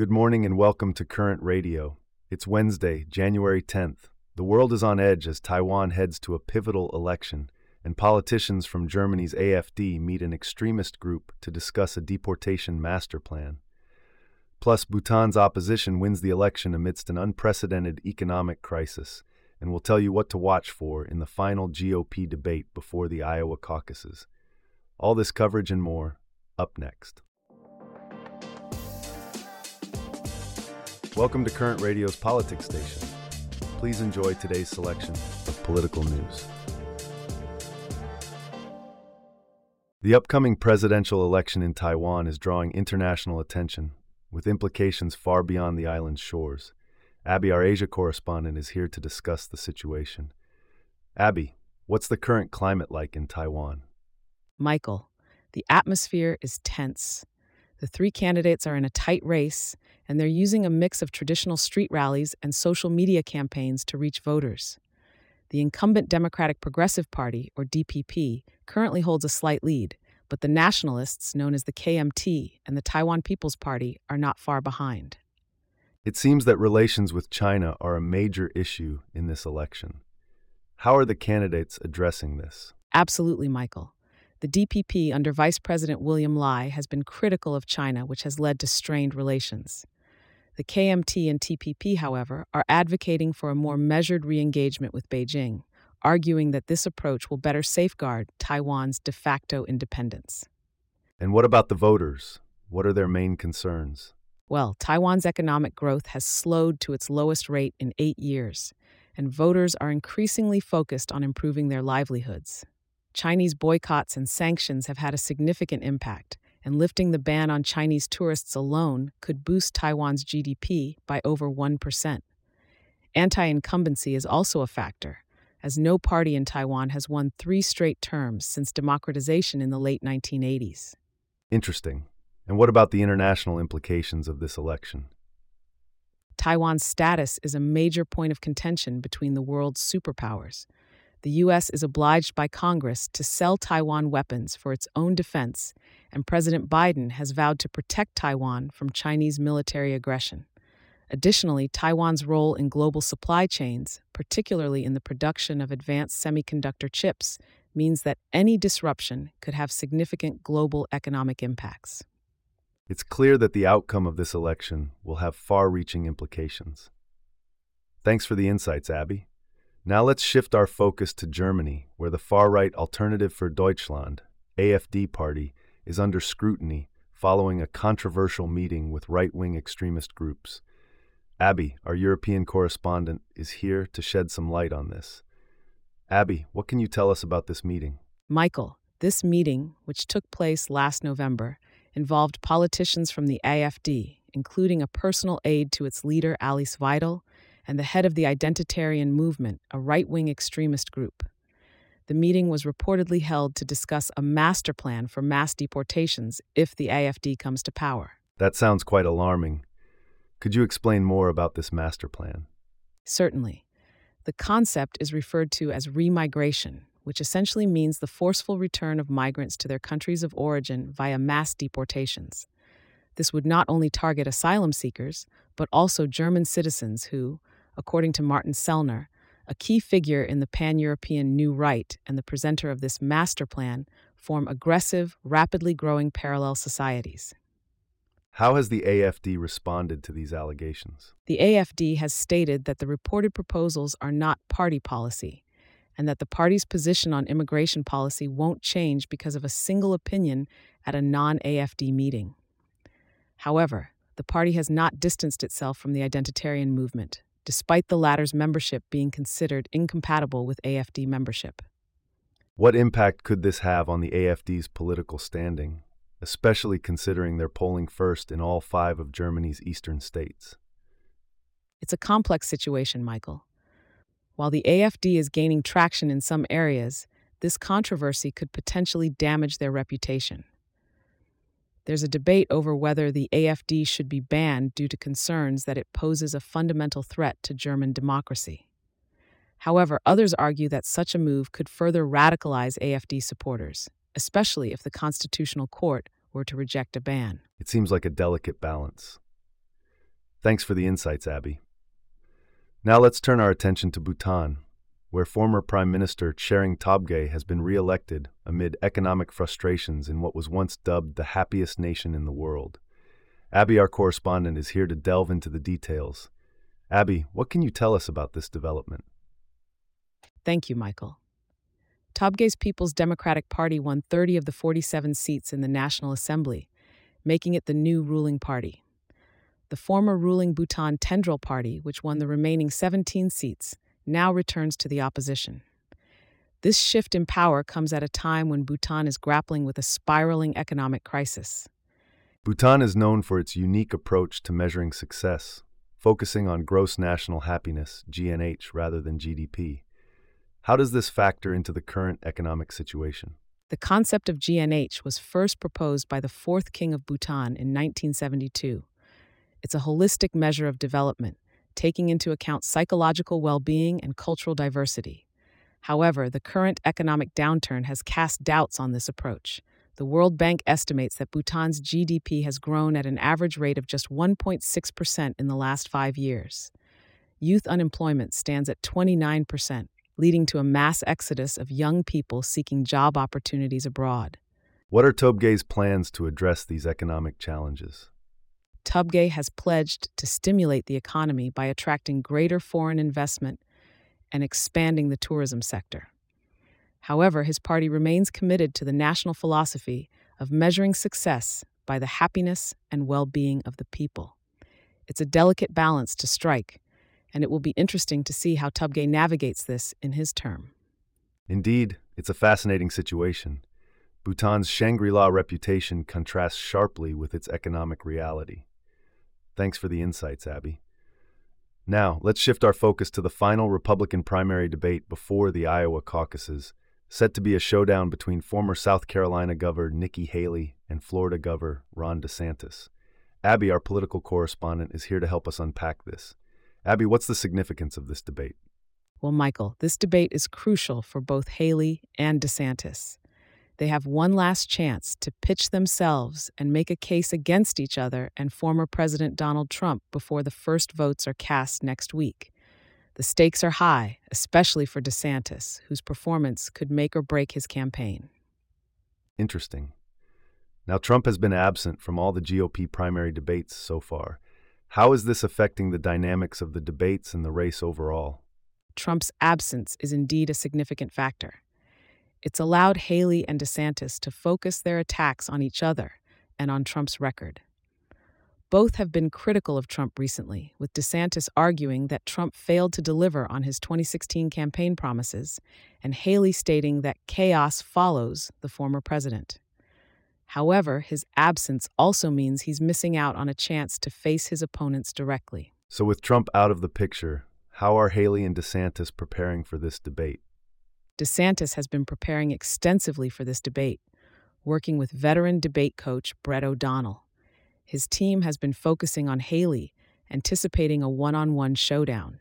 Good morning and welcome to Current Radio. It's Wednesday, January 10th. The world is on edge as Taiwan heads to a pivotal election, and politicians from Germany's AFD meet an extremist group to discuss a deportation master plan. Plus, Bhutan's opposition wins the election amidst an unprecedented economic crisis, and we'll tell you what to watch for in the final GOP debate before the Iowa caucuses. All this coverage and more, up next. Welcome to Current Radio's Politics Station. Please enjoy today's selection of political news. The upcoming presidential election in Taiwan is drawing international attention, with implications far beyond the island's shores. Abby, our Asia correspondent, is here to discuss the situation. Abby, what's the current climate like in Taiwan? Michael, the atmosphere is tense. The three candidates are in a tight race, and they're using a mix of traditional street rallies and social media campaigns to reach voters. The incumbent Democratic Progressive Party, or DPP, currently holds a slight lead, but the nationalists, known as the KMT, and the Taiwan People's Party are not far behind. It seems that relations with China are a major issue in this election. How are the candidates addressing this? Absolutely, Michael. The DPP under Vice President William Lai has been critical of China, which has led to strained relations. The KMT and TPP, however, are advocating for a more measured re engagement with Beijing, arguing that this approach will better safeguard Taiwan's de facto independence. And what about the voters? What are their main concerns? Well, Taiwan's economic growth has slowed to its lowest rate in eight years, and voters are increasingly focused on improving their livelihoods. Chinese boycotts and sanctions have had a significant impact, and lifting the ban on Chinese tourists alone could boost Taiwan's GDP by over 1%. Anti incumbency is also a factor, as no party in Taiwan has won three straight terms since democratization in the late 1980s. Interesting. And what about the international implications of this election? Taiwan's status is a major point of contention between the world's superpowers. The U.S. is obliged by Congress to sell Taiwan weapons for its own defense and President Biden has vowed to protect Taiwan from Chinese military aggression. Additionally, Taiwan's role in global supply chains, particularly in the production of advanced semiconductor chips, means that any disruption could have significant global economic impacts. It's clear that the outcome of this election will have far reaching implications. Thanks for the insights, Abby. Now let's shift our focus to Germany, where the far right Alternative for Deutschland, AFD party, is under scrutiny following a controversial meeting with right wing extremist groups. Abby, our European correspondent, is here to shed some light on this. Abby, what can you tell us about this meeting? Michael, this meeting, which took place last November, involved politicians from the AFD, including a personal aide to its leader, Alice Weidel, and the head of the Identitarian Movement, a right wing extremist group the meeting was reportedly held to discuss a master plan for mass deportations if the AFD comes to power. That sounds quite alarming. Could you explain more about this master plan? Certainly. The concept is referred to as remigration, which essentially means the forceful return of migrants to their countries of origin via mass deportations. This would not only target asylum seekers, but also German citizens who, according to Martin Sellner, a key figure in the pan European New Right and the presenter of this master plan, form aggressive, rapidly growing parallel societies. How has the AFD responded to these allegations? The AFD has stated that the reported proposals are not party policy and that the party's position on immigration policy won't change because of a single opinion at a non AFD meeting. However, the party has not distanced itself from the identitarian movement, despite the latter's membership being considered incompatible with AFD membership. What impact could this have on the AFD's political standing, especially considering they're polling first in all five of Germany's eastern states? It's a complex situation, Michael. While the AFD is gaining traction in some areas, this controversy could potentially damage their reputation. There's a debate over whether the AFD should be banned due to concerns that it poses a fundamental threat to German democracy. However, others argue that such a move could further radicalize AFD supporters, especially if the Constitutional Court were to reject a ban. It seems like a delicate balance. Thanks for the insights, Abby. Now let's turn our attention to Bhutan, where former Prime Minister Tshering Tobgay has been re-elected amid economic frustrations in what was once dubbed the happiest nation in the world. Abby, our correspondent, is here to delve into the details. Abby, what can you tell us about this development? Thank you, Michael. Tobgay's People's Democratic Party won 30 of the 47 seats in the National Assembly, making it the new ruling party. The former ruling Bhutan Tendrel Party, which won the remaining 17 seats, now returns to the opposition. This shift in power comes at a time when Bhutan is grappling with a spiraling economic crisis. Bhutan is known for its unique approach to measuring success, focusing on gross national happiness, GNH, rather than GDP. How does this factor into the current economic situation? The concept of GNH was first proposed by the fourth king of Bhutan in 1972. It's a holistic measure of development, taking into account psychological well being and cultural diversity. However, the current economic downturn has cast doubts on this approach. The World Bank estimates that Bhutan's GDP has grown at an average rate of just 1.6% in the last five years. Youth unemployment stands at 29%, leading to a mass exodus of young people seeking job opportunities abroad. What are Tobgay's plans to address these economic challenges? Tobgay has pledged to stimulate the economy by attracting greater foreign investment and expanding the tourism sector. However, his party remains committed to the national philosophy of measuring success by the happiness and well being of the people. It's a delicate balance to strike, and it will be interesting to see how Tobgay navigates this in his term. Indeed, it's a fascinating situation. Bhutan's Shangri La reputation contrasts sharply with its economic reality. Thanks for the insights, Abby. Now, let's shift our focus to the final Republican primary debate before the Iowa caucuses, set to be a showdown between former South Carolina Governor Nikki Haley and Florida Governor Ron DeSantis. Abby, our political correspondent, is here to help us unpack this. Abby, what's the significance of this debate? Well, Michael, this debate is crucial for both Haley and DeSantis. They have one last chance to pitch themselves and make a case against each other and former President Donald Trump before the first votes are cast next week. The stakes are high, especially for DeSantis, whose performance could make or break his campaign. Interesting. Now, Trump has been absent from all the GOP primary debates so far. How is this affecting the dynamics of the debates and the race overall? Trump's absence is indeed a significant factor. It's allowed Haley and DeSantis to focus their attacks on each other and on Trump's record. Both have been critical of Trump recently, with DeSantis arguing that Trump failed to deliver on his 2016 campaign promises, and Haley stating that chaos follows the former president. However, his absence also means he's missing out on a chance to face his opponents directly. So, with Trump out of the picture, how are Haley and DeSantis preparing for this debate? DeSantis has been preparing extensively for this debate, working with veteran debate coach Brett O'Donnell. His team has been focusing on Haley, anticipating a one on one showdown.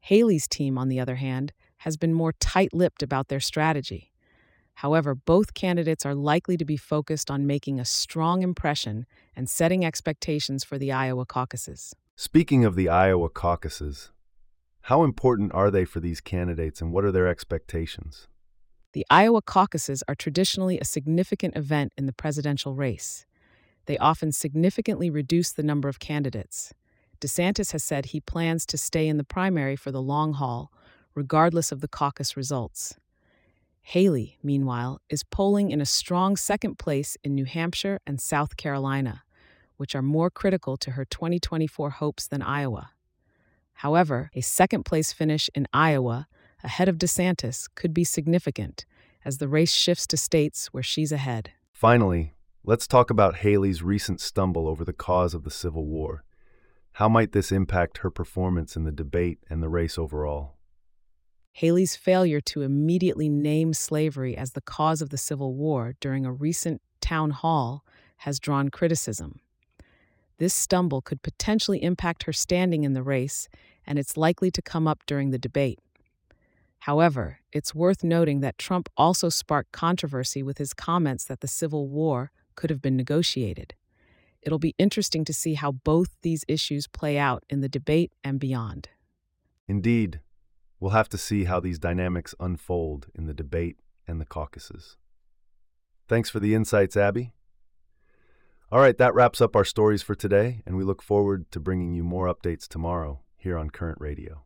Haley's team, on the other hand, has been more tight lipped about their strategy. However, both candidates are likely to be focused on making a strong impression and setting expectations for the Iowa caucuses. Speaking of the Iowa caucuses, how important are they for these candidates and what are their expectations? The Iowa caucuses are traditionally a significant event in the presidential race. They often significantly reduce the number of candidates. DeSantis has said he plans to stay in the primary for the long haul, regardless of the caucus results. Haley, meanwhile, is polling in a strong second place in New Hampshire and South Carolina, which are more critical to her 2024 hopes than Iowa. However, a second place finish in Iowa ahead of DeSantis could be significant as the race shifts to states where she's ahead. Finally, let's talk about Haley's recent stumble over the cause of the Civil War. How might this impact her performance in the debate and the race overall? Haley's failure to immediately name slavery as the cause of the Civil War during a recent town hall has drawn criticism. This stumble could potentially impact her standing in the race, and it's likely to come up during the debate. However, it's worth noting that Trump also sparked controversy with his comments that the Civil War could have been negotiated. It'll be interesting to see how both these issues play out in the debate and beyond. Indeed, we'll have to see how these dynamics unfold in the debate and the caucuses. Thanks for the insights, Abby. All right, that wraps up our stories for today, and we look forward to bringing you more updates tomorrow here on Current Radio.